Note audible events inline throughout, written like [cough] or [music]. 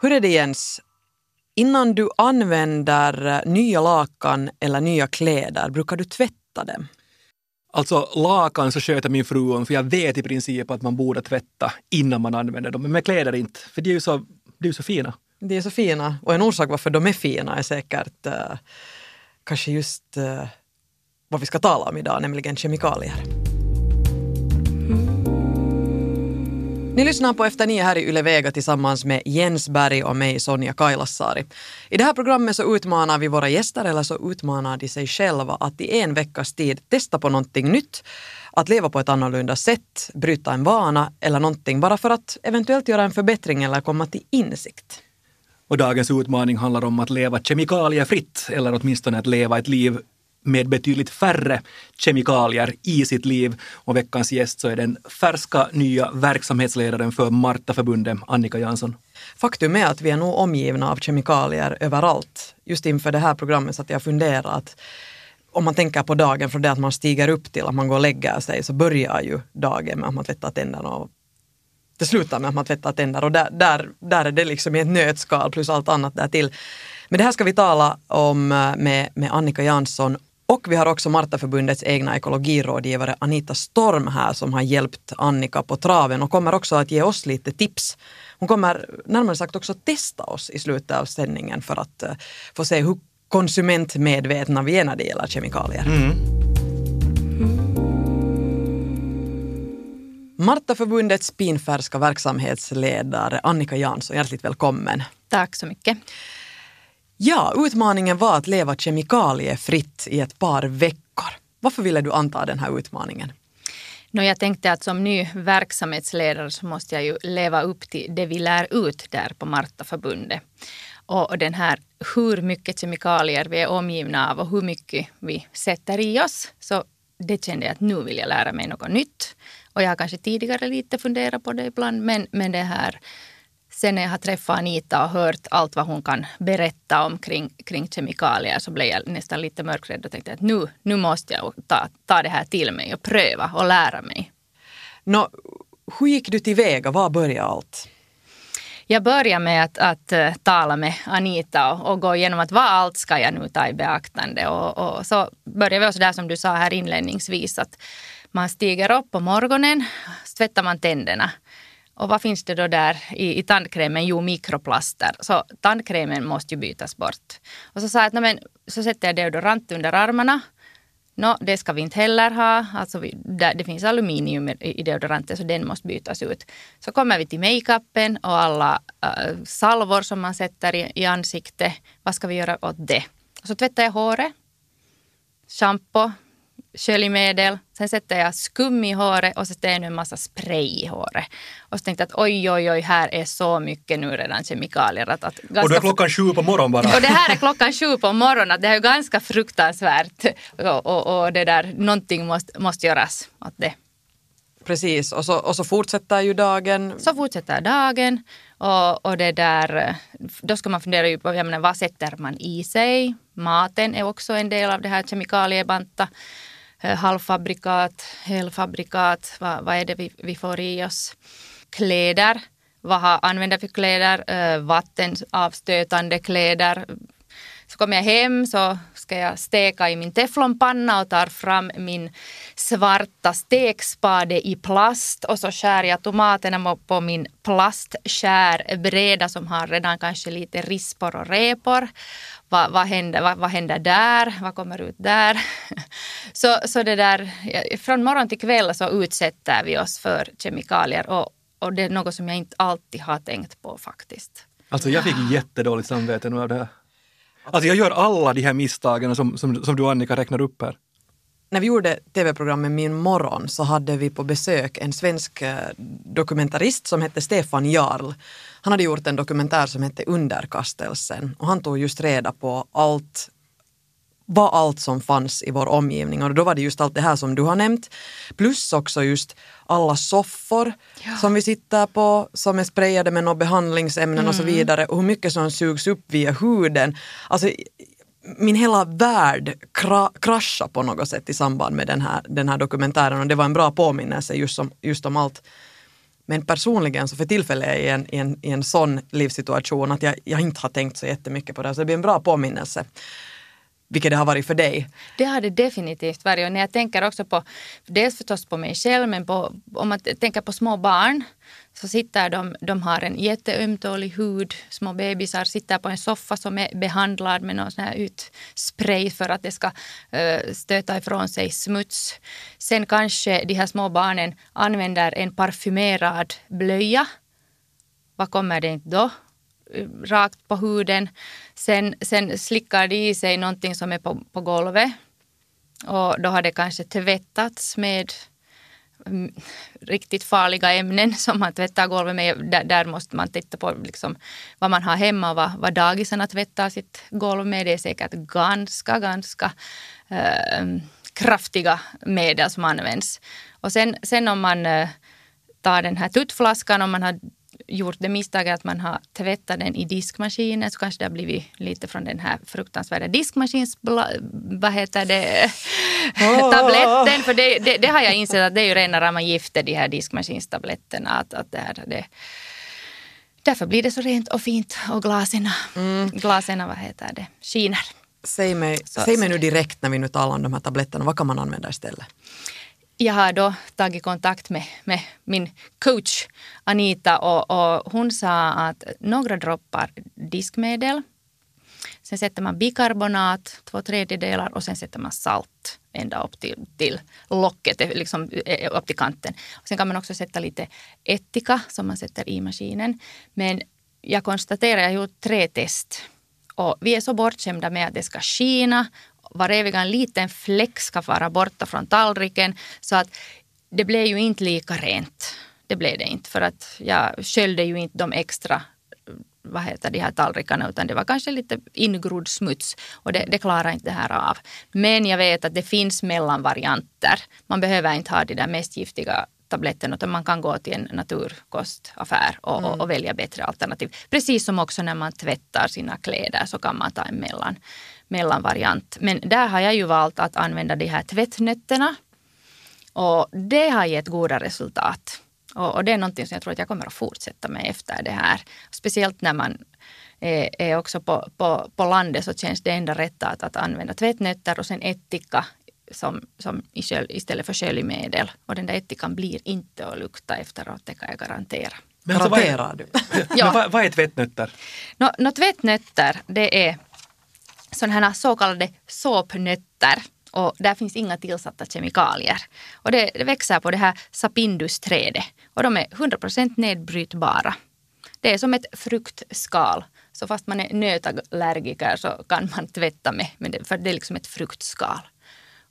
Hur är det Jens? Innan du använder nya lakan eller nya kläder, brukar du tvätta dem? Alltså lakan så sköter min fru om, för jag vet i princip att man borde tvätta innan man använder dem. Men med kläder inte, för de är ju så, de är så fina. De är så fina och en orsak varför de är fina är säkert uh, kanske just uh, vad vi ska tala om idag, nämligen kemikalier. Ni lyssnar på Efter nio här i Yle Vega tillsammans med Jens Berg och mig Sonja Kailasari. I det här programmet så utmanar vi våra gäster eller så utmanar de sig själva att i en veckas tid testa på någonting nytt, att leva på ett annorlunda sätt, bryta en vana eller någonting bara för att eventuellt göra en förbättring eller komma till insikt. Och dagens utmaning handlar om att leva kemikaliefritt eller åtminstone att leva ett liv med betydligt färre kemikalier i sitt liv. Och veckans gäst så är den färska nya verksamhetsledaren för Martaförbundet, Annika Jansson. Faktum är att vi är nog omgivna av kemikalier överallt. Just inför det här programmet så att jag funderar att om man tänker på dagen från det att man stiger upp till att man går och lägger sig så börjar ju dagen med att man tvättar tänderna och det slutar med att man tvättar tänder och där, där, där är det liksom i ett nötskal plus allt annat därtill. Men det här ska vi tala om eh, med, med Annika Jansson och vi har också Martaförbundets egna ekologirådgivare Anita Storm här som har hjälpt Annika på traven och kommer också att ge oss lite tips. Hon kommer närmare sagt också testa oss i slutet av sändningen för att uh, få se hur konsumentmedvetna vi är när det gäller kemikalier. Mm. Martaförbundets pinfärska verksamhetsledare Annika Jansson, hjärtligt välkommen. Tack så mycket. Ja, utmaningen var att leva kemikaliefritt i ett par veckor. Varför ville du anta den här utmaningen? No, jag tänkte att som ny verksamhetsledare så måste jag ju leva upp till det vi lär ut där på Martaförbundet. Och den här hur mycket kemikalier vi är omgivna av och hur mycket vi sätter i oss. Så det kände jag att nu vill jag lära mig något nytt. Och jag har kanske tidigare lite funderat på det ibland men, men det här Sen när jag har träffat Anita och hört allt vad hon kan berätta om kring, kring kemikalier så blev jag nästan lite mörkrädd och tänkte att nu, nu måste jag ta, ta det här till mig och pröva och lära mig. Nå, hur gick du tillväga? Var började allt? Jag började med att, att uh, tala med Anita och, och, gå igenom att vad allt ska jag nu ta i beaktande. Och, och så började vi också där som du sa här inledningsvis att man stiger upp på morgonen, tvättar man tänderna och vad finns det då där i, i tandkrämen? Jo, mikroplaster. Så tandkrämen måste ju bytas bort. Och så sa jag att men, så sätter jag deodorant under armarna. Nå, det ska vi inte heller ha. Alltså vi, där, det finns aluminium i deodoranten så den måste bytas ut. Så kommer vi till makeupen och alla äh, salvor som man sätter i, i ansiktet. Vad ska vi göra åt det? Och så tvättar jag håret. Shampoo, sköljmedel, sen sätter jag skum i håret och så sätter jag en massa spray i håret. Och så tänkte jag att oj, oj, oj, här är så mycket nu redan kemikalier. Att, att ganska... Och det är klockan sju på morgonen bara. Och det här är klockan sju på morgonen. Att det är ganska fruktansvärt. Och, och, och det där, någonting måste, måste göras åt det. Precis, och så, och så fortsätter ju dagen. Så fortsätter dagen. Och, och det där, då ska man fundera ju på jag menar, vad sätter man i sig. Maten är också en del av det här kemikaliebanta. Eh, halvfabrikat, helfabrikat, vad, vad är det vi, vi får i oss? Kläder, vad använder vi för kläder? Eh, Vattenavstötande kläder. Så kommer jag hem så ska jag steka i min teflonpanna och tar fram min svarta stekspade i plast och så skär jag tomaterna på min plastskärbräda som har redan kanske lite rispor och repor vad, vad, händer, vad, vad händer där, vad kommer ut där? [laughs] Så, så det där, eh, från morgon till kväll så utsätter vi oss för kemikalier och, och det är något som jag inte alltid har tänkt på faktiskt. Alltså jag fick jättedåligt samvete nu av det här. Alltså jag gör alla de här misstagen som, som, som du Annika räknar upp här när vi gjorde tv-programmet Min morgon så hade vi på besök en svensk eh, dokumentarist som hette Stefan Jarl. Han hade gjort en dokumentär som hette Underkastelsen och han tog just reda på allt vad allt som fanns i vår omgivning och då var det just allt det här som du har nämnt. Plus också just alla soffor ja. som vi sitter på som är sprayade med några behandlingsämnen mm. och så mm. vidare och hur mycket som sugs upp via huden. Alltså min hela värld kra, kraschade på något sätt i samband med den här, den här dokumentären och det var en bra påminnelse just om, just om allt Men personligen så för tillfället är jag i en, i en, i en sån livssituation att jag, jag inte har tänkt så jättemycket på det. Så det blir en bra påminnelse vilket det har varit för dig? Det har det definitivt varit och när jag tänker också på, dels förstås på mig själv men på, om man tänker på små barn så sitter de, de har en jätteömtålig hud, små bebisar sitter på en soffa som är behandlad med någon sån här utspray för att det ska uh, stöta ifrån sig smuts. Sen kanske de här små barnen använder en parfymerad blöja. Vad kommer det inte då? Eh, rakt på huden. Sen, sen slickar de i sig någonting som är på, på golvet. Och då har det kanske tvättats med mm, riktigt farliga ämnen [laughs] som man tvättar golvet med. Där, där måste man titta på liksom vad man har hemma och vad, vad dagisarna tvättar sitt golv med. Det är säkert ganska, ganska äh, kraftiga medel som används. Och sen, sen om man äh, tar den här tuttflaskan, om man har gjort det misstaget att man har tvättat den i diskmaskinen så kanske det har blivit lite från den här fruktansvärda diskmaskins... Vad heter det? Oh. Tabletten. För det, det, det, har jag insett att det är ju rena rama giftet, de här diskmaskinstabletterna. Att, att det här, det, därför blir det så rent och fint och glasen, mm. glasen vad heter det, skiner. Säg mig, så, säg mig nu direkt när vi nu talar om de här tabletterna, vad kan man använda istället? Jag har då tagit kontakt med, med min coach Anita och, och, hon sa att några droppar diskmedel. Sen sätter man bikarbonat, två tredjedelar och sen sätter man salt ända upp till, till locket, eh, liksom eh, upp till kanten. Och sen kan man också sätta lite ättika som man sätter i maskinen. Men jag konstaterar, jag har gjort tre test och vi är så bortskämda med att det ska skina var eviga en liten fläck ska vara borta från tallriken. Så att det blev ju inte lika rent. Det blev det inte för att jag sköljde ju inte de extra vad heter de här tallrikarna utan det var kanske lite ingrodd smuts och det, det klarar inte det här av. Men jag vet att det finns mellanvarianter. Man behöver inte ha de där mest giftiga tabletterna utan man kan gå till en naturkostaffär och, mm. och, och, välja bättre alternativ. Precis som också när man tvättar sina kläder så kan man ta en mellan, mellanvariant. Men där har jag ju valt att använda de här tvättnötterna. Och det har gett goda resultat. Och, och det är någonting som jag tror att jag kommer att fortsätta med efter det här. Speciellt när man är, är också på, på, på landet så känns det enda rätta att, att använda tvättnötter och sen ättika som, som istället för sköljmedel. Och den där ättikan blir inte att lukta efteråt, det kan jag garantera. Men alltså, Garanterar du? [laughs] ja. Men vad, vad är tvättnötter? No, no, tvättnötter, det är sådana här så kallade såpnötter. Och där finns inga tillsatta kemikalier. Och det, det växer på det här sapindusträdet. Och de är 100% nedbrytbara. Det är som ett fruktskal. Så fast man är nötallergiker så kan man tvätta med, med det, för det är liksom ett fruktskal.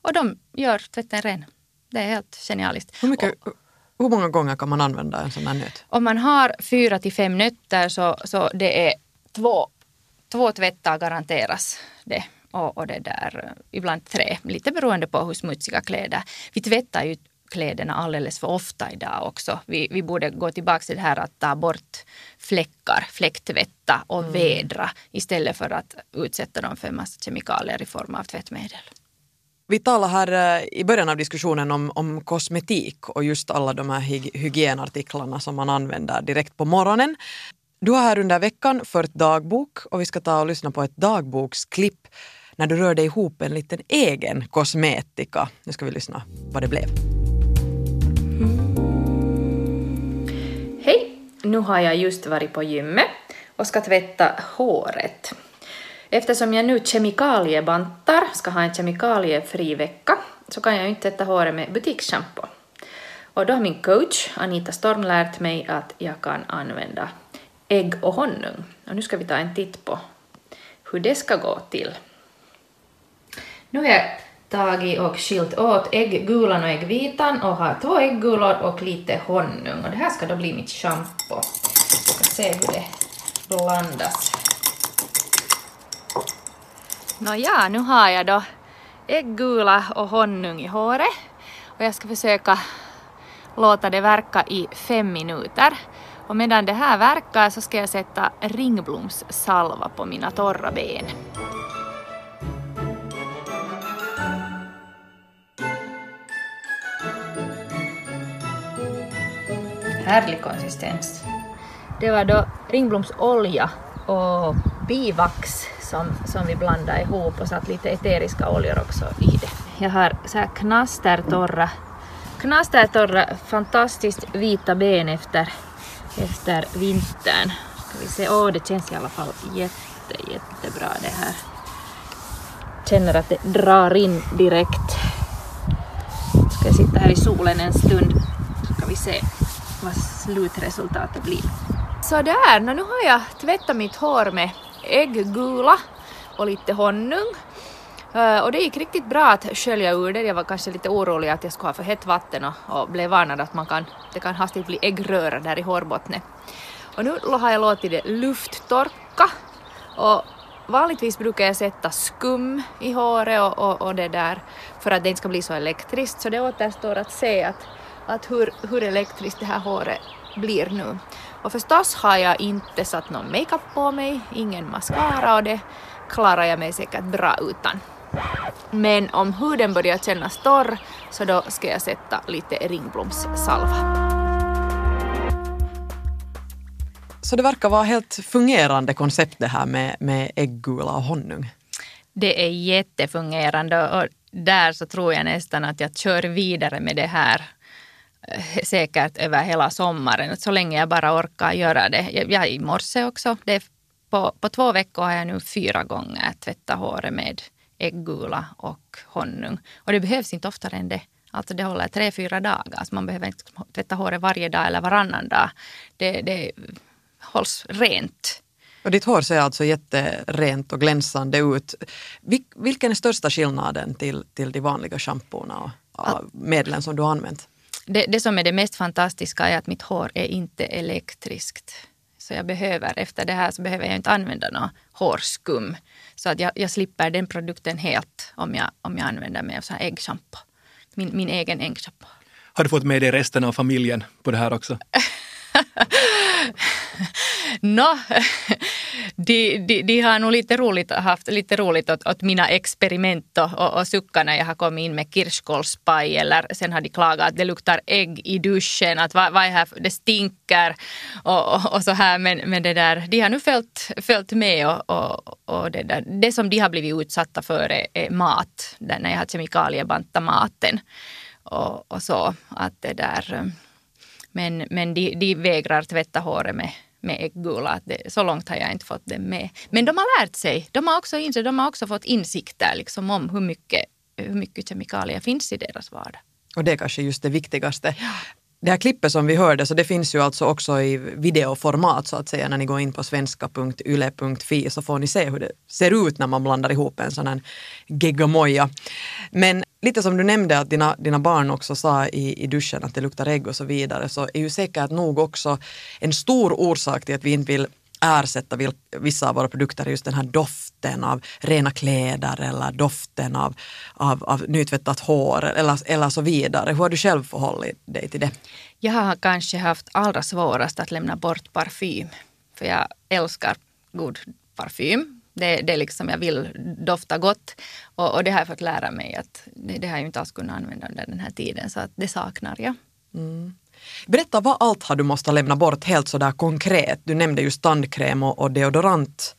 Och de gör tvätten ren. Det är helt genialiskt. Hur, mycket, och, hur många gånger kan man använda en sån här nöt? Om man har fyra till fem nötter så, så det är två, två tvättar garanteras det. Och, och det där, ibland tre, lite beroende på hur smutsiga kläder. Vi tvättar ju kläderna alldeles för ofta idag också. Vi, vi borde gå tillbaka till det här att ta bort fläckar, fläcktvätta och mm. vädra istället för att utsätta dem för en massa kemikalier i form av tvättmedel. Vi talade här eh, i början av diskussionen om, om kosmetik och just alla de här hygienartiklarna som man använder direkt på morgonen. Du har här under veckan fört dagbok och vi ska ta och lyssna på ett dagboksklipp när du rörde ihop en liten egen kosmetika. Nu ska vi lyssna vad det blev. Hej! Nu har jag just varit på gymmet och ska tvätta håret. Eftersom jag nu kemikaliebantar, ska ha en kemikaliefri vecka, så kan jag inte tvätta håret med butiksschampo. Och då har min coach Anita Storm lärt mig att jag kan använda ägg och honung. Och nu ska vi ta en titt på hur det ska gå till. Nu har jag tagit och skilt åt ägggulan och äggvitan och har två äggulor och lite honung. Och det här ska då bli mitt schampo. Vi ska se hur det blandas. Nåja, nu har jag då äggula och honung i håret och jag ska försöka låta det verka i fem minuter. Och medan det här verkar så ska jag sätta ringblomssalva på mina torra ben. Härlig konsistens. Det var då ringblomsolja och bivax som, som vi blandade ihop och satt lite eteriska oljor också i det. Jag har så här knastertorra, knastertorra fantastiskt vita ben efter, efter vintern. Ska vi se, åh det känns i alla fall jätte, jättebra det här. Känner att det drar in direkt. Ska jag sitta här i solen en stund så ska vi se vad slutresultatet blir. Sådär, nu har jag tvättat mitt hår med ägggula och lite honung. Eh, och det gick riktigt bra att skölja ur det. Jag var kanske lite orolig att jag skulle ha för hett vatten och, och blev varnad att man kan, det kan hastigt bli äggröra där i hårbottnet. Och nu har jag låtit det lufttorka och vanligtvis brukar jag sätta skum i håret och, och, och, det där för att det inte ska bli så elektriskt så det återstår att se att, att hur, hur elektriskt det här håret blir nu. Och förstås har jag inte satt någon makeup på mig, ingen mascara och det klarar jag mig säkert bra utan. Men om huden börjar kännas torr så då ska jag sätta lite ringblomssalva. Så det verkar vara helt fungerande koncept det här med, med äggula och honung? Det är jättefungerande och där så tror jag nästan att jag kör vidare med det här eh, säkert över hela sommaren, så länge jag bara orkar göra det. Jag i morse också. Det på, på två veckor har jag nu fyra gånger tvättat håret med äggula och honung. Och det behövs inte oftare än det. Alltså det håller tre, fyra dagar. Så man behöver inte tvätta håret varje dag eller varannan dag. Det, det hålls rent. Och ditt hår ser alltså jätterent och glänsande ut. Vilken är största skillnaden till, till de vanliga schamponerna och, och medlen som du har använt? Det, det som är det mest fantastiska är att mitt hår är inte elektriskt. Så jag behöver, efter det här så behöver jag inte använda något hårskum. Så att jag, jag slipper den produkten helt om jag, om jag använder mig av äggschampo. Min, min egen äggschampo. Har du fått med dig resten av familjen på det här också? [laughs] [laughs] Nå, [laughs] de, de, de, har nog lite roligt, haft lite roligt åt, åt mina experiment och, och, och suckar när jag har kommit in med kirskålspaj eller sen har de klagat att det luktar ägg i duschen, att vad, vad är här, det stinker och, och, och, så här. Men, men det där, de har nu följt, följt med och, och, och det, där, det som de har blivit utsatta för är, är mat, där när jag har kemikaliebantat maten och, och så. Att det där men, men de, de vägrar tvätta håret med, med äggula. Det, så långt har jag inte fått dem med. Men de har lärt sig. De har också, insett, de har också fått insikter liksom om hur mycket, hur mycket kemikalier finns i deras vardag. Och det är kanske just det viktigaste. Ja. Det här klippet som vi hörde, så det finns ju alltså också i videoformat så att säga. När ni går in på svenska.yle.fi så får ni se hur det ser ut när man blandar ihop en sån här geggamoja. Men lite som du nämnde att dina, dina barn också sa i, i duschen att det luktar ägg och så vidare så är ju säkert nog också en stor orsak till att vi inte vill ersätta vissa av våra produkter just den här doften av rena kläder eller doften av, av, av nytvättat hår eller, eller så vidare. Hur har du själv förhållit dig till det? Jag har kanske haft allra svårast att lämna bort parfym. För jag älskar god parfym. Det, det liksom, jag vill dofta gott. Och, och det har jag fått lära mig att det, det har jag inte alls kunnat använda under den här tiden. Så att det saknar jag. Mm. Berätta vad allt har du måste lämna bort helt sådär konkret. Du nämnde just tandkräm och, och deodorant.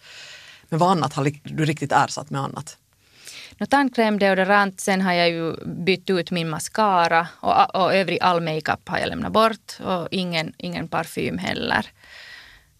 Men vad annat har du riktigt ersatt med annat? No, tandkräm, deodorant, sen har jag ju bytt ut min mascara och, och övrig all makeup har jag lämnat bort och ingen, ingen parfym heller.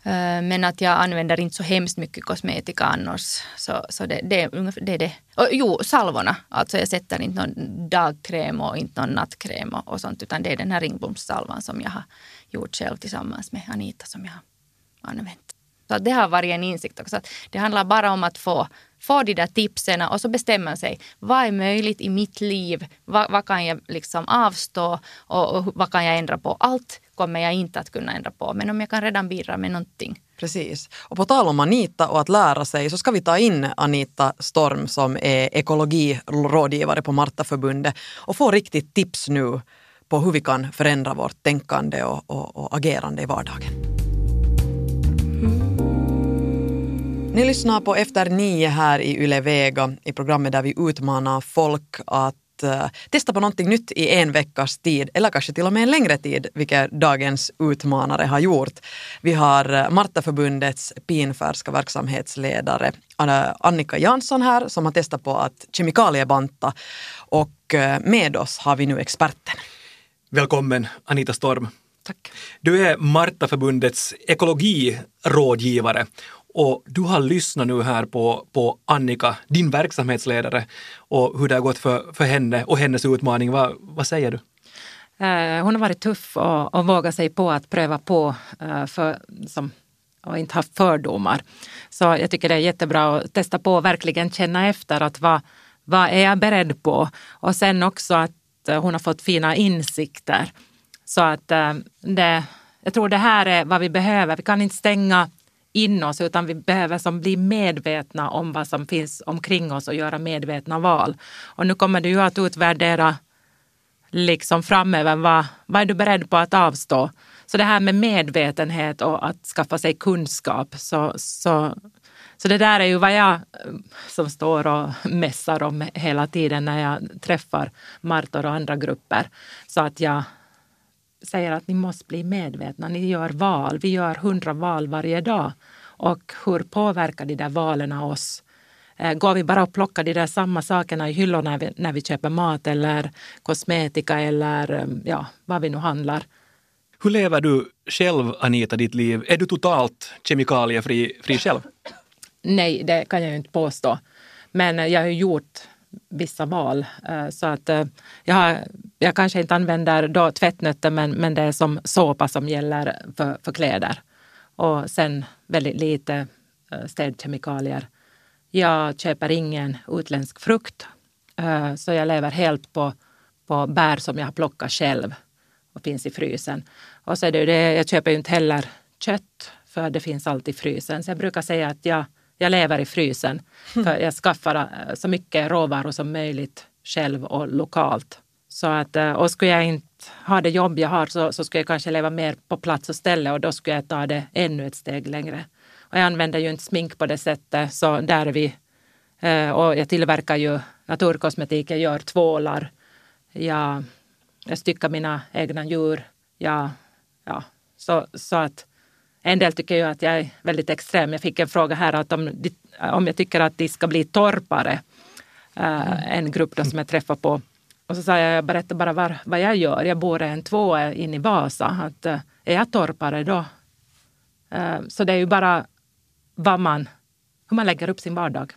Eh, men att jag använder inte så hemskt mycket kosmetika annars. Så, så det, det, det är det. Och, jo, salvorna. Alltså jag sätter inte någon dagkräm och inte någon nattkräm och, och sånt. Utan det är den här ringblomssalvan som jag har gjort själv tillsammans med Anita som jag har använt. Så det har varit en insikt också. Att det handlar bara om att få, få de där tipsen och så bestämma sig. Vad är möjligt i mitt liv? Vad, vad kan jag liksom avstå och, och, vad kan jag ändra på? Allt kommer jag inte att kunna ändra på. Men om jag kan redan bidra med någonting. Precis. Och på tal om Anita och att lära sig så ska vi ta in Anita Storm som är ekologirådgivare på Martaförbundet och få riktigt tips nu på hur vi kan förändra vårt tänkande och, och, och agerande i vardagen. Ni lyssnar på Efter nio här i Yle Vega i programmet där vi utmanar folk att uh, testa på någonting nytt i en veckas tid eller kanske till och med en längre tid, vilket dagens utmanare har gjort. Vi har uh, Martaförbundets pinfärska verksamhetsledare Annika Jansson här som har testat på att kemikaliebanta och uh, med oss har vi nu experten. Välkommen Anita Storm. Tack. Du är Martaförbundets ekologirådgivare och du har lyssnat nu här på, på Annika, din verksamhetsledare, och hur det har gått för, för henne och hennes utmaning. Va, vad säger du? Eh, hon har varit tuff och, och vågat sig på att pröva på eh, för, som, och inte haft fördomar. Så jag tycker det är jättebra att testa på och verkligen känna efter att vad, vad är jag beredd på? Och sen också att eh, hon har fått fina insikter. Så att det, jag tror det här är vad vi behöver. Vi kan inte stänga in oss utan vi behöver som bli medvetna om vad som finns omkring oss och göra medvetna val. Och nu kommer du ju att utvärdera liksom framöver vad, vad är du beredd på att avstå? Så det här med medvetenhet och att skaffa sig kunskap. Så, så, så det där är ju vad jag eh, som står och [laughs] mässar om hela tiden när jag träffar Martor och andra grupper. Så att jag säger att ni måste bli medvetna. Ni gör val. Vi gör hundra val varje dag. Och hur påverkar de där valen oss? Eh, går vi bara och plockar de där samma sakerna i hyllorna när vi, när vi köper mat eller kosmetika eller eh, ja, vad vi nu handlar? Hur lever du själv, Anita, ditt liv? Är du totalt kemikaliefri fri själv? Nej, det kan jag ju inte påstå. Men jag har gjort vissa val. Eh, så att eh, jag, jag kanske inte använder då tvättnötter men, men det är som såpa som gäller för, för kläder. Och sen väldigt lite eh, städkemikalier. Jag köper ingen utländsk frukt. Så jag lever helt på, på bär som jag har plockat själv och finns i frysen. Och så är det jag köper ju inte heller kött för det finns alltid i frysen. Så jag brukar säga att jag, jag lever i frysen. För jag skaffar eh, så mycket råvaror som möjligt själv och lokalt. Så att, eh, och skulle jag inte ha det jobb jag har så, så skulle jag kanske leva mer på plats och ställe och då skulle jag ta det ännu ett steg längre. Och jag använder ju inte smink på det sättet så där är vi. Eh, och jag tillverkar ju naturkosmetik, jag gör tvålar. Jag, jag styckar mina egna djur. Jag, ja, så, så att en del tycker ju att jag är väldigt extrem. Jag fick en fråga här att om, om jag tycker att de ska bli torpare. Uh, en grupp då som jag träffar på och så sa jag, jag berättar bara var, vad jag gör. Jag bor en tvåa in i Vasa. Att, eh, är jag torpare då? Eh, så det är ju bara vad man, hur man lägger upp sin vardag.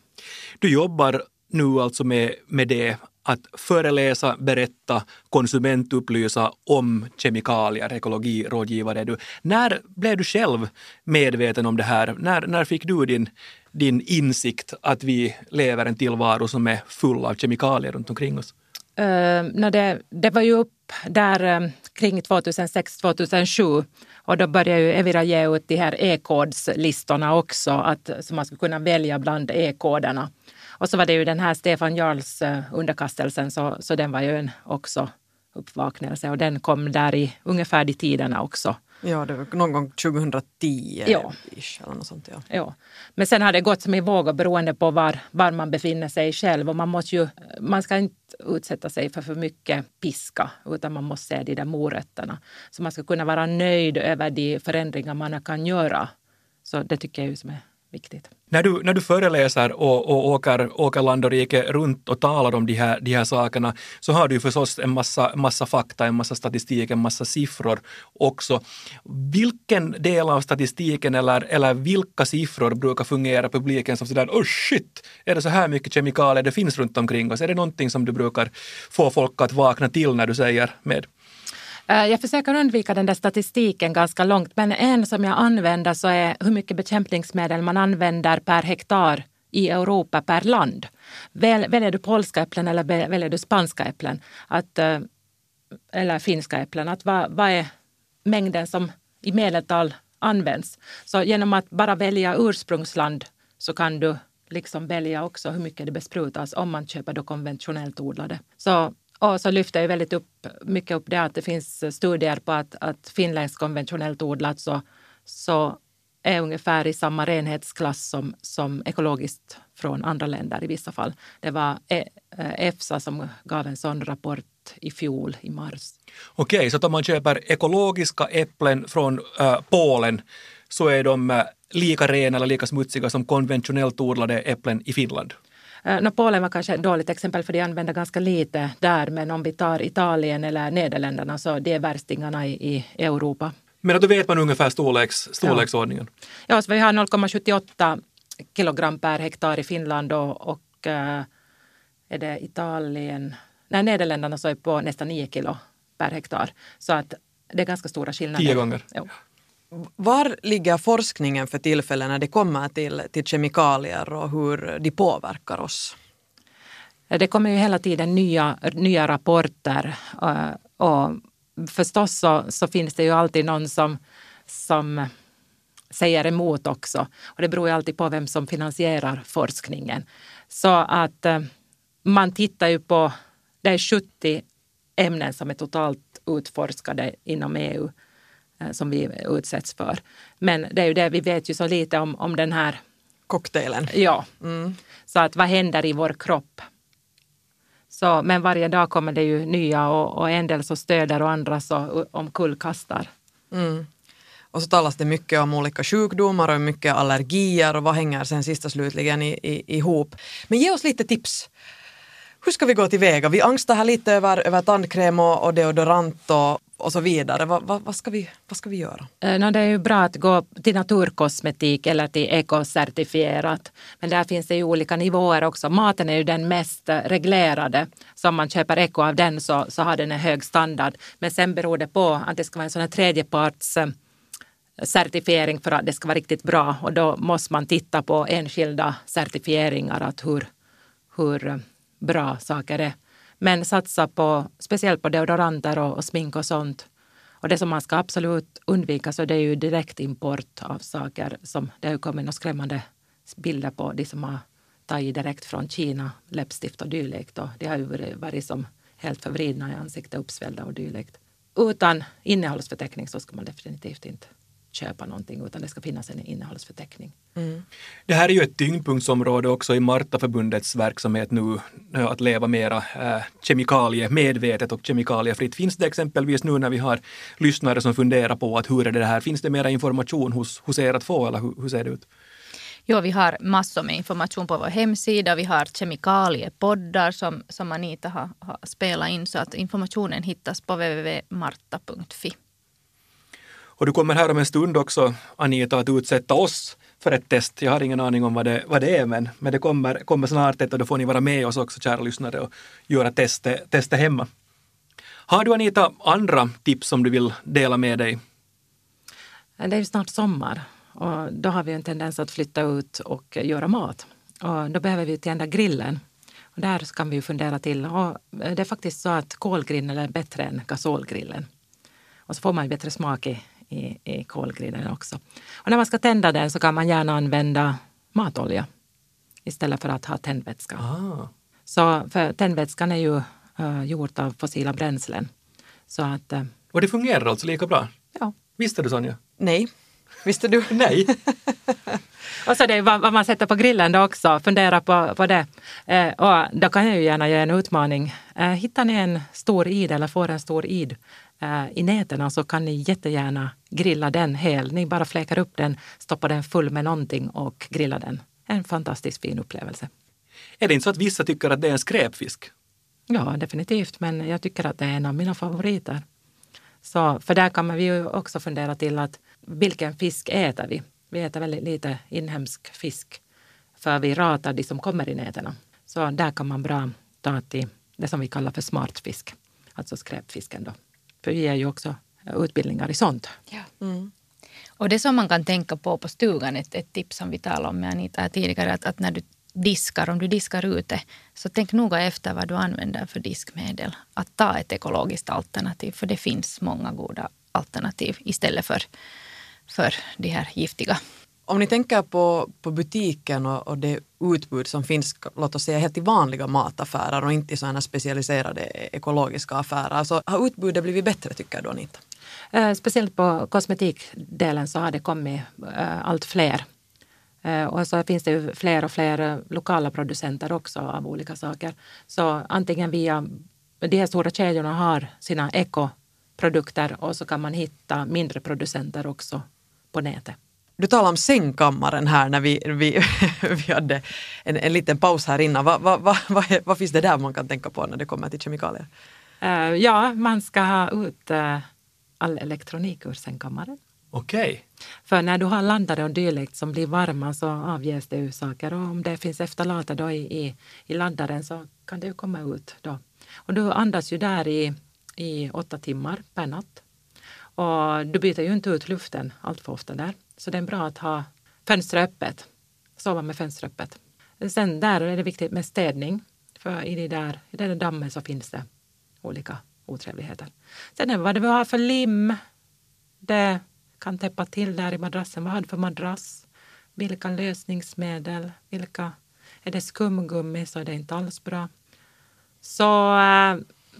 Du jobbar nu alltså med, med det att föreläsa, berätta, konsumentupplysa om kemikalier, ekologirådgivare är du. När blev du själv medveten om det här? När, när fick du din, din insikt att vi lever en tillvaro som är full av kemikalier runt omkring oss? Uh, det, det var ju upp där um, kring 2006-2007 och då började ju Evira ge ut de här e-kodslistorna också, att, så man skulle kunna välja bland e-koderna. Och så var det ju den här Stefan Jarls uh, underkastelsen, så, så den var ju en också uppvaknelse och den kom där i ungefär de tiderna också. Ja, det var någon gång 2010 ja. Ish, eller något sånt. Ja. ja. Men sen har det gått som i vågor beroende på var, var man befinner sig själv. Och man, måste ju, man ska inte utsätta sig för för mycket piska utan man måste se de där morötterna. Så man ska kunna vara nöjd över de förändringar man kan göra. Så det tycker jag är som är viktigt. När du, när du föreläser och, och åker, åker land och rike runt och talar om de här, de här sakerna så har du ju förstås en massa, massa fakta, en massa statistik, en massa siffror också. Vilken del av statistiken eller, eller vilka siffror brukar fungera publiken som sådär oh shit, är det så här mycket kemikalier det finns runt omkring oss? Är det någonting som du brukar få folk att vakna till när du säger med? Eh, jag försöker undvika den där statistiken ganska långt, men en som jag använder så är hur mycket bekämpningsmedel man använder per hektar i Europa per land. väljer du polska äpplen eller väljer du spanska äpplen, att, eh, eller finska äpplen, att vad, vad är mängden som i medeltal används? Så genom att bara välja ursprungsland så kan du liksom välja också hur mycket det besprutas om man köper då konventionellt odlade. Så och så lyfter jag väldigt upp, mycket upp det att det finns studier på att, att finländskt konventionellt odlat så, så är ungefär i samma renhetsklass som, som ekologiskt från andra länder i vissa fall. Det var e, eh, EFSA som gav en sån rapport i fjol i mars. Okej, så om man köper ekologiska äpplen från äh, Polen så är de äh, lika rena eller lika smutsiga som konventionellt odlade äpplen i Finland? Eh, no, Polen var kanske ett dåligt exempel för de använder ganska lite där men om vi tar Italien eller Nederländerna så det är värstingarna i, i Europa. Men då vet man ungefär storleks, storleksordningen. Ja, så vi har 0,78 kilogram per hektar i Finland och, och eh, är det Italien, nej Nederländerna så är på nästan 9 kilo per hektar. Så att det är ganska stora skillnader. Tio gånger. Jo. Var ligger forskningen för tillfället när det kommer till, till kemikalier och hur de påverkar oss? Det kommer ju hela tiden nya, nya rapporter eh, och förstås så, så finns det ju alltid någon som, som säger emot också. Och det beror ju alltid på vem som finansierar forskningen. Så att eh, man tittar ju på, det är 70 ämnen som är totalt utforskade inom EU som vi utsätts för. Men det är ju det, vi vet ju så lite om, om den här, Cocktailen. ja, så att vad händer i vår kropp? Så, men varje dag kommer det ju nya och, och en del så stöder och andra så omkullkastar. Mm. Och så talas det mycket om olika sjukdomar och mycket allergier och vad hänger sen sista slutligen i, i, ihop. Men ge oss lite tips. Hur ska vi gå tillväga? Vi angstar här lite över, över tandkräm och, och deodorant och, och så vidare. Vad, va, vad, ska vi, vad ska vi göra? Eh, no, det är ju bra att gå till naturkosmetik eller till ekocertifierat. Men där finns det ju olika nivåer också. Maten är ju den mest reglerade. Så om man köper eko av den så, så har den en hög standard. Men sen beror det på att det ska vara en sån här tredjeparts eh, certifiering för att det ska vara riktigt bra. Och då måste man titta på enskilda certifieringar, att hur, hur eh, bra saker är. Men satsa på, speciellt på deodoranter och, och smink och sånt. Och det som man ska absolut undvika så det är ju direktimport av saker som det har kommit några skrämmande bilder på de som har tagit direkt från Kina, läppstift och dylikt. Och de har ju varit som helt förvridna i ansiktet, uppsvällda och dylikt. Utan innehållsförteckning så ska man definitivt inte köpa någonting utan det ska finnas en innehållsförteckning. Det här är ju ett tyngdpunktsområde också i Martaförbundets verksamhet nu, eh, att leva mera äh, kemikaliemedvetet och kemikaliefritt. Finns det exempelvis nu när vi har lyssnare som funderar på att hur är det här, finns det mera information hos, hos er att få eller hur, hur ser det ut? Jo, vi har massor med information på vår hemsida. Vi har kemikaliepoddar som, som Anita har, har spelat in så att informationen hittas på www.marta.fi. Och du kommer här om en stund också, Anita, att utsätta oss för ett test. Jag har ingen aning om vad det, vad det är, men, men det kommer, kommer snart ett och då får ni vara med oss också, kära lyssnare, och göra testet, testet hemma. Har du, Anita, andra tips som du vill dela med dig? Det är ju snart sommar och då har vi en tendens att flytta ut och göra mat. Och då behöver vi tända grillen. Och där kan vi ju fundera till. Och det är faktiskt så att kolgrillen är bättre än gasolgrillen. Och så får man ju bättre smak i, i, i kolgrillen också. Och när man ska tända den så kan man gärna använda matolja istället för att ha tändvätska. Ah. Så för tändvätskan är ju uh, gjort av fossila bränslen. Så att, uh, Och det fungerar alltså lika bra? ja. Visste du, Sonja? Nej, visste du? [laughs] [laughs] Nej. Och så det är vad, vad man sätter på grillen då också, fundera på, på det. Eh, och då kan jag ju gärna göra en utmaning. Eh, hittar ni en stor id eller får en stor id eh, i nätterna så kan ni jättegärna grilla den hel. Ni bara fläkar upp den, stoppar den full med någonting och grillar den. En fantastiskt fin upplevelse. Är det inte så att vissa tycker att det är en skräpfisk? Ja, definitivt, men jag tycker att det är en av mina favoriter. Så, för där kan man ju också fundera till att vilken fisk äter vi? Vi äter väldigt lite inhemsk fisk för vi ratar de som kommer i nätterna. Så där kan man bra ta till det som vi kallar för smartfisk, alltså skräpfisken då. För vi ger ju också utbildningar i sånt. Och det som man kan tänka på på stugan, ett, ett tips som vi talade om med Anita tidigare, att, att när du diskar, om du diskar ute, så tänk noga efter vad du använder för diskmedel. Att ta ett ekologiskt alternativ, för det finns många goda alternativ istället för, för de här giftiga. Om ni tänker på, på butiken och, och det utbud som finns, låt oss säga helt i vanliga mataffärer och inte i sådana specialiserade ekologiska affärer, så har utbudet blivit bättre tycker du Anita? Eh, speciellt på kosmetikdelen så har det kommit eh, allt fler Eh, och så finns det ju fler och fler eh, lokala producenter också av olika saker. Så antingen via de här stora kedjorna har sina ekoprodukter och så kan man hitta mindre producenter också på nätet. Du talade om sängkammaren här när vi, vi, [laughs] vi hade en, en liten paus här innan. Vad va, va, va, vad finns det där man kan tänka på när det kommer till kemikalier? Uh, ja, man ska ha ut uh, all elektronik ur sängkammaren. Okej. Okay. För när du har landare och dylikt som blir varma så avges det ju saker och om det finns efterlater då i, i, i laddaren så kan det ju komma ut då. Och du andas ju där i, i åtta timmar per natt. Och du byter ju inte ut luften allt för ofta där. Så det är bra att ha fönstret öppet. Sova med fönstret öppet. Sen där är det viktigt med städning. För i det där, i det där dammen så finns det olika otrevligheter. Sen vad det vi har för lim. Det kan täppa till där i madrassen. Vad har du för madrass? Vilka lösningsmedel? Vilka? Är det skumgummi så är det inte alls bra. Så eh,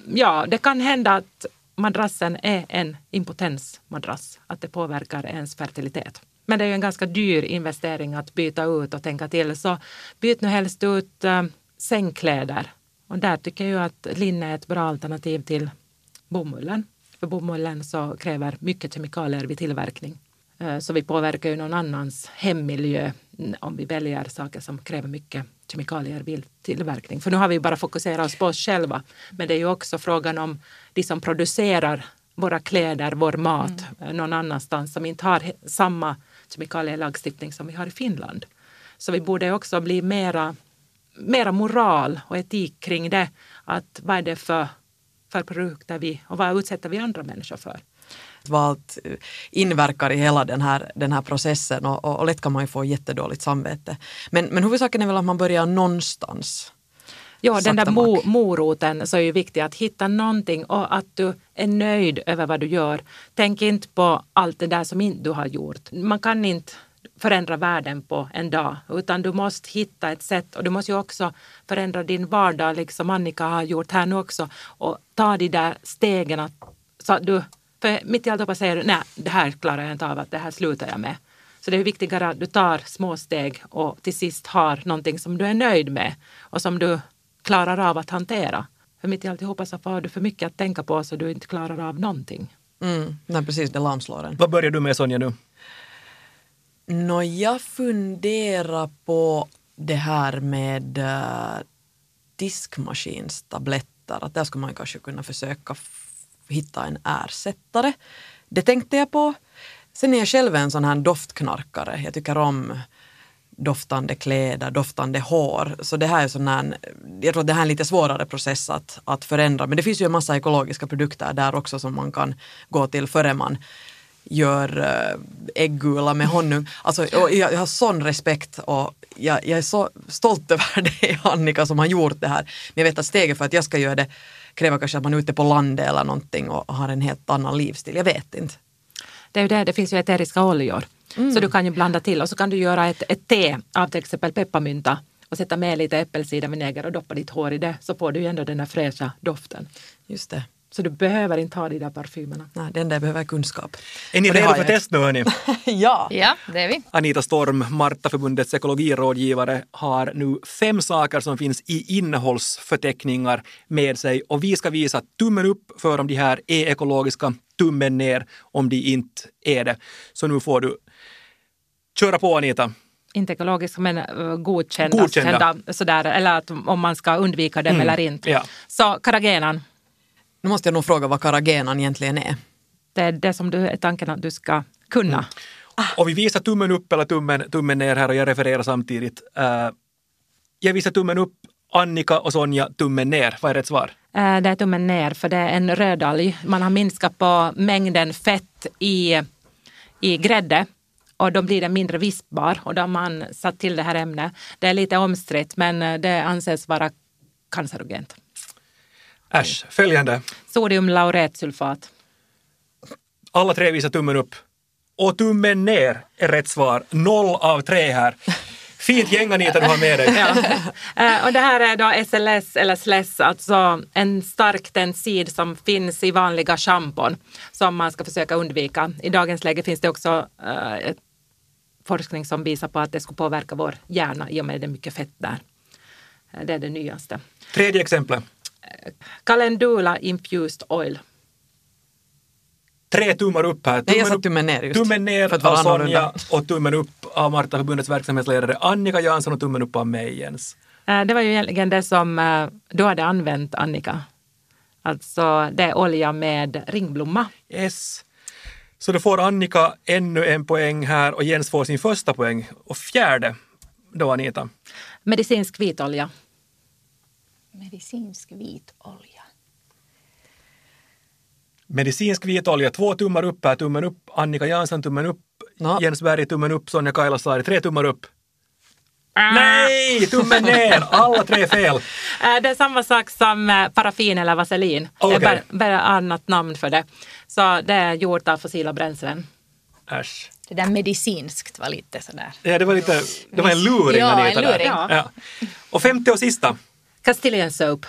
ja, det kan hända att madrassen är en impotensmadrass, att det påverkar ens fertilitet. Men det är ju en ganska dyr investering att byta ut och tänka till. Så byt nu helst ut äh, sängkläder. Och där tycker jag att linne är ett bra alternativ till bomullen. För bomullen så kräver mycket kemikalier vid tillverkning. Äh, så vi påverkar ju någon annans hemmiljö om vi väljer saker som kräver mycket kemikalier vid tillverkning. För nu har vi bara fokuserat oss på oss själva. Men det är ju också frågan om de som producerar våra kläder, vår mat mm. någon annanstans som inte har samma kemikalielagstiftning som vi har i Finland. Så vi borde också bli mera, mera moral och etik kring det. Att vad är det för, för produkter vi och vad utsätter vi andra människor för? vad allt inverkar i hela den här, den här processen och, och, och lätt kan man ju få jättedåligt samvete. Men, men huvudsaken är väl att man börjar någonstans. Ja, den där mo moroten så är ju viktig att hitta någonting och att du är nöjd över vad du gör. Tänk inte på allt det där som inte du har gjort. Man kan inte förändra världen på en dag, utan du måste hitta ett sätt och du måste ju också förändra din vardag, liksom Annika har gjort här nu också, och ta de där stegen så att du för mitt i alltihopa säger du, nej, det här klarar jag inte av, att det här slutar jag med. Så det är viktigare att du tar små steg och till sist har någonting som du är nöjd med och som du klarar av att hantera. För mitt i alltihopa så får du för mycket att tänka på så du inte klarar av någonting. Mm, nej, precis, det lamslår en. Vad börjar du med Sonja nu? Nå, jag funderar på det här med uh, diskmaskinstabletter. Att där skulle man kanske kunna försöka hitta en ersättare. Det tänkte jag på. Sen är jag själv en sån här doftknarkare. Jag tycker om doftande kläder, doftande hår. Så det här är sån här, jag tror att det här är en lite svårare process att, att förändra. Men det finns ju en massa ekologiska produkter där också som man kan gå till före man gör eh, äggula med honung. Alltså, jag, jag, har sån respekt och jag, jag, är så stolt [laughs] över dig Annika som har gjort det här. Men jag vet att steget för att jag ska göra det kräver kanske att man är ute på landet eller någonting och har en helt annan livsstil. Jag vet inte. Det är ju det, det finns ju eteriska oljor. Mm. Så du kan ju blanda till och så kan du göra ett, ett te av till exempel pepparmynta och sätta med lite äppelcidervinäger och doppa ditt hår i det så får du ju ändå den här fräscha doften. Just det. Så du behöver inte ha de där parfymerna. Nej, den där behöver kunskap. Är ni redo för test nu hörni? [laughs] ja. ja, det är vi. Anita Storm, Martaförbundets ekologirådgivare, har nu fem saker som finns i innehållsförteckningar med sig och vi ska visa tummen upp för om de här är ekologiska, tummen ner om de inte är det. Så nu får du köra på Anita inte ekologiska men uh, godkända, godkända. Sådär, eller att, om man ska undvika dem mm. eller inte. Ja. Så karagenan. Nu måste jag nog fråga vad karagenan egentligen är. Det är det som du är tanken att du ska kunna. Mm. Och vi visar tummen upp eller tummen, tummen ner här och jag refererar samtidigt. Uh, jag visar tummen upp, Annika och Sonja tummen ner. Vad är rätt svar? Uh, det är tummen ner för det är en rödalg. Man har minskat på mängden fett i, i grädde och då blir den mindre vispbar och då har man satt till det här ämnet. Det är lite omstritt men det anses vara cancerogent. Äsch, följande. Sodiumlauretsulfat. Alla tre visar tummen upp. Och tummen ner är rätt svar. Noll av tre här. Fint gäng Anita du har med dig. [laughs] Ja. Eh, och det här är då SLS eller SLES, alltså en stark tensid som finns i vanliga schampon som man ska försöka undvika. I dagens läge finns det också uh, forskning som visar på att det skulle påverka vår hjärna i och med det är mycket fett där. Eh, Det är det nyaste. Tredje exemplet. Calendula infused oil. Tre tummar upp här. Nej, jag Tummen sa upp, tummen ner just. tummen ner för att vara av Sonja annorlunda. och tummen upp av Martaförbundets verksamhetsledare Annika Jansson och tummen upp av mig Jens. Eh, Det var ju egentligen det som eh, du hade använt, Annika. Alltså det är olja med ringblomma. Yes. Så då får Annika ännu en poäng här och Jens får sin första poäng. Och fjärde då Anita. Medicinsk vitolja. Medicinsk vitolja. Medicinsk vitolja, två tummar upp här, tummen upp. Annika Jansson, tummen upp. Nå. Jens Berg, tummen upp. Sonja Kailasari, tre tummar upp. Nej, tummen ner! Alla tre fel. [laughs] Eh, Det är samma sak som eh, paraffin eller vaselin. Det Okej. är bara, bara annat namn för det. Så det är gjort av fossila bränslen. Äsch. Det där medicinskt var lite sådär. Ja, det var lite, det var en luring Ja, en Anita där. luring. Ja. Ja. Och femte och sista. Castilian soap.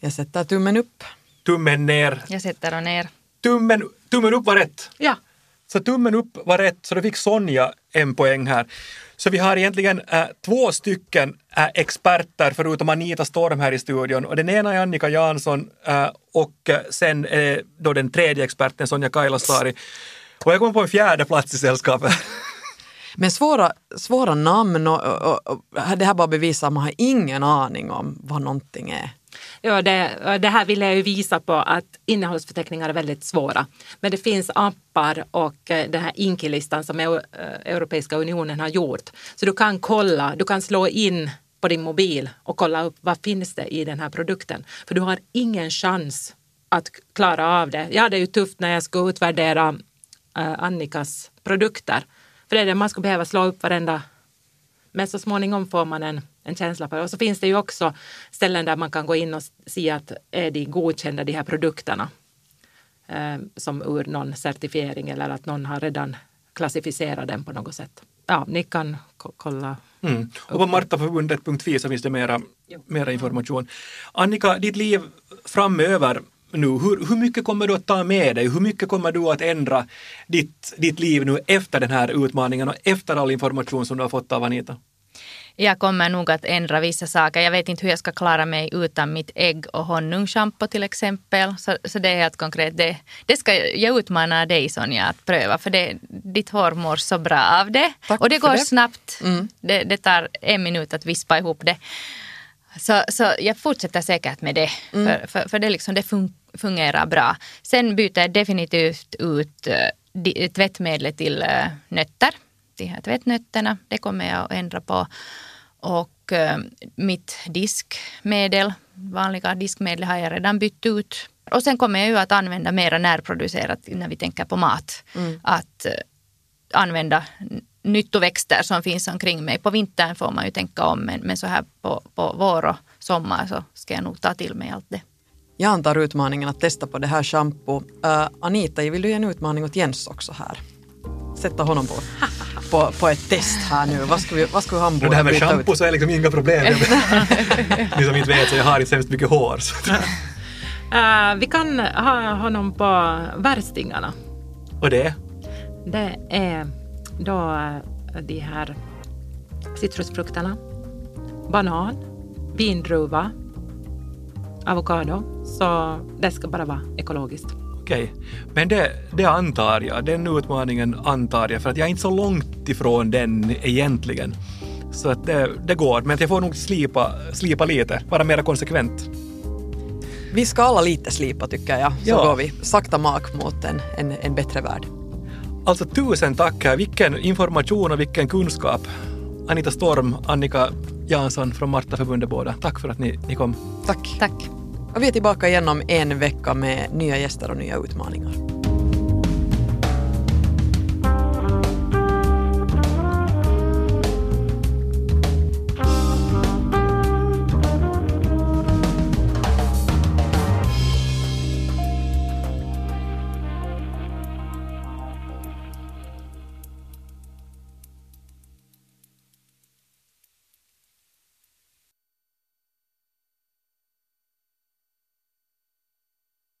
Jag sätter tummen upp. Tummen ner. Jag sätter den ner. Tummen, tummen upp var rätt. Ja, så tummen upp var rätt, så då fick Sonja en poäng här. Så vi har egentligen äh, två stycken äh, experter förutom Anita Storm här i studion. Och den ena är Annika Jansson äh, och äh, sen då den tredje experten Sonja Kailasari. Och jag kommer på en fjärde plats i sällskapet. [laughs] Men svåra, svåra namn och, och, och det här bara bevisar att man har ingen aning om vad någonting är ja det, det här vill jag ju visa på att innehållsförteckningar är väldigt svåra. Men det finns appar och eh, den här Inki-listan som eh, Europeiska unionen har gjort. Så du kan kolla, du kan slå in på din mobil och kolla upp vad finns det i den här produkten. För du har ingen chans att klara av det. Jag hade ju tufft när jag skulle utvärdera eh, Annikas produkter. För det är det man skulle behöva slå upp varenda men så småningom får man en, en känsla det. Och så finns det ju också ställen där man kan gå in och se att är de godkända de här produkterna. Eh, som ur någon certifiering eller att någon har redan klassificerat den på något sätt. Ja, ni kan ko- kolla. Mm. Och på martaförbundet.fi så finns det mera, mera information. Annika, ditt liv framöver nu, hur, hur mycket kommer du att ta med dig? Hur mycket kommer du att ändra ditt, ditt liv nu efter den här utmaningen och efter all information som du har fått av Anita? Jag kommer nog att ändra vissa saker. Jag vet inte hur jag ska klara mig utan mitt ägg och honungsschampo till exempel. Så, så det är helt konkret. Det, det ska jag utmana dig Sonja att pröva för det, ditt hår mår så bra av det. Tack och det går det. snabbt. Mm. Det, det tar en minut att vispa ihop det. Så, så jag fortsätter säkert med det. För, för, för det, liksom, det fun, fungerar bra. Sen byter jag definitivt ut di- tvättmedlet till eh, nötter. De här tvättnötterna. Det kommer jag att ändra på. Och eh, mitt diskmedel, vanliga diskmedel har jag redan bytt ut. Och sen kommer jag ju att använda mera närproducerat när vi tänker på mat. Att eh, använda nyttoväxter som finns omkring mig. På vintern får man ju tänka om men, men så här på, på vår och sommar så ska jag nog ta till mig allt det. Jag antar utmaningen att testa på det här shampoo. Uh, Anita, vill du ge en utmaning åt Jens också här? Sätta honom på, på, på ett test här nu. Vad skulle, vi, vad skulle han Och borde det här med ut? så är liksom inga problem. [laughs] Ni som inte vet så jag har inte så hemskt mycket hår. Så. Eh, vi kan ha honom på värstingarna. Och det? Det är då eh, de här citrusfrukterna, banan, vindruva, avokado. Så det ska bara vara ekologiskt. Okej, men det, det antar jag, den utmaningen antar jag, för att jag är inte så långt ifrån den egentligen. Så att det, det går, men jag får nog slipa, slipa lite, vara mer konsekvent. Vi ska alla lite slipa tycker jag, så Ja. går vi sakta mak mot en, en, en bättre värld. Alltså tusen tack, vilken information och vilken kunskap. Anita Storm, Annika Jansson från Martaförbundet båda. Tack för att ni, ni kom. Tack. Tack. Och vi är tillbaka igen om en vecka med nya gäster och nya utmaningar.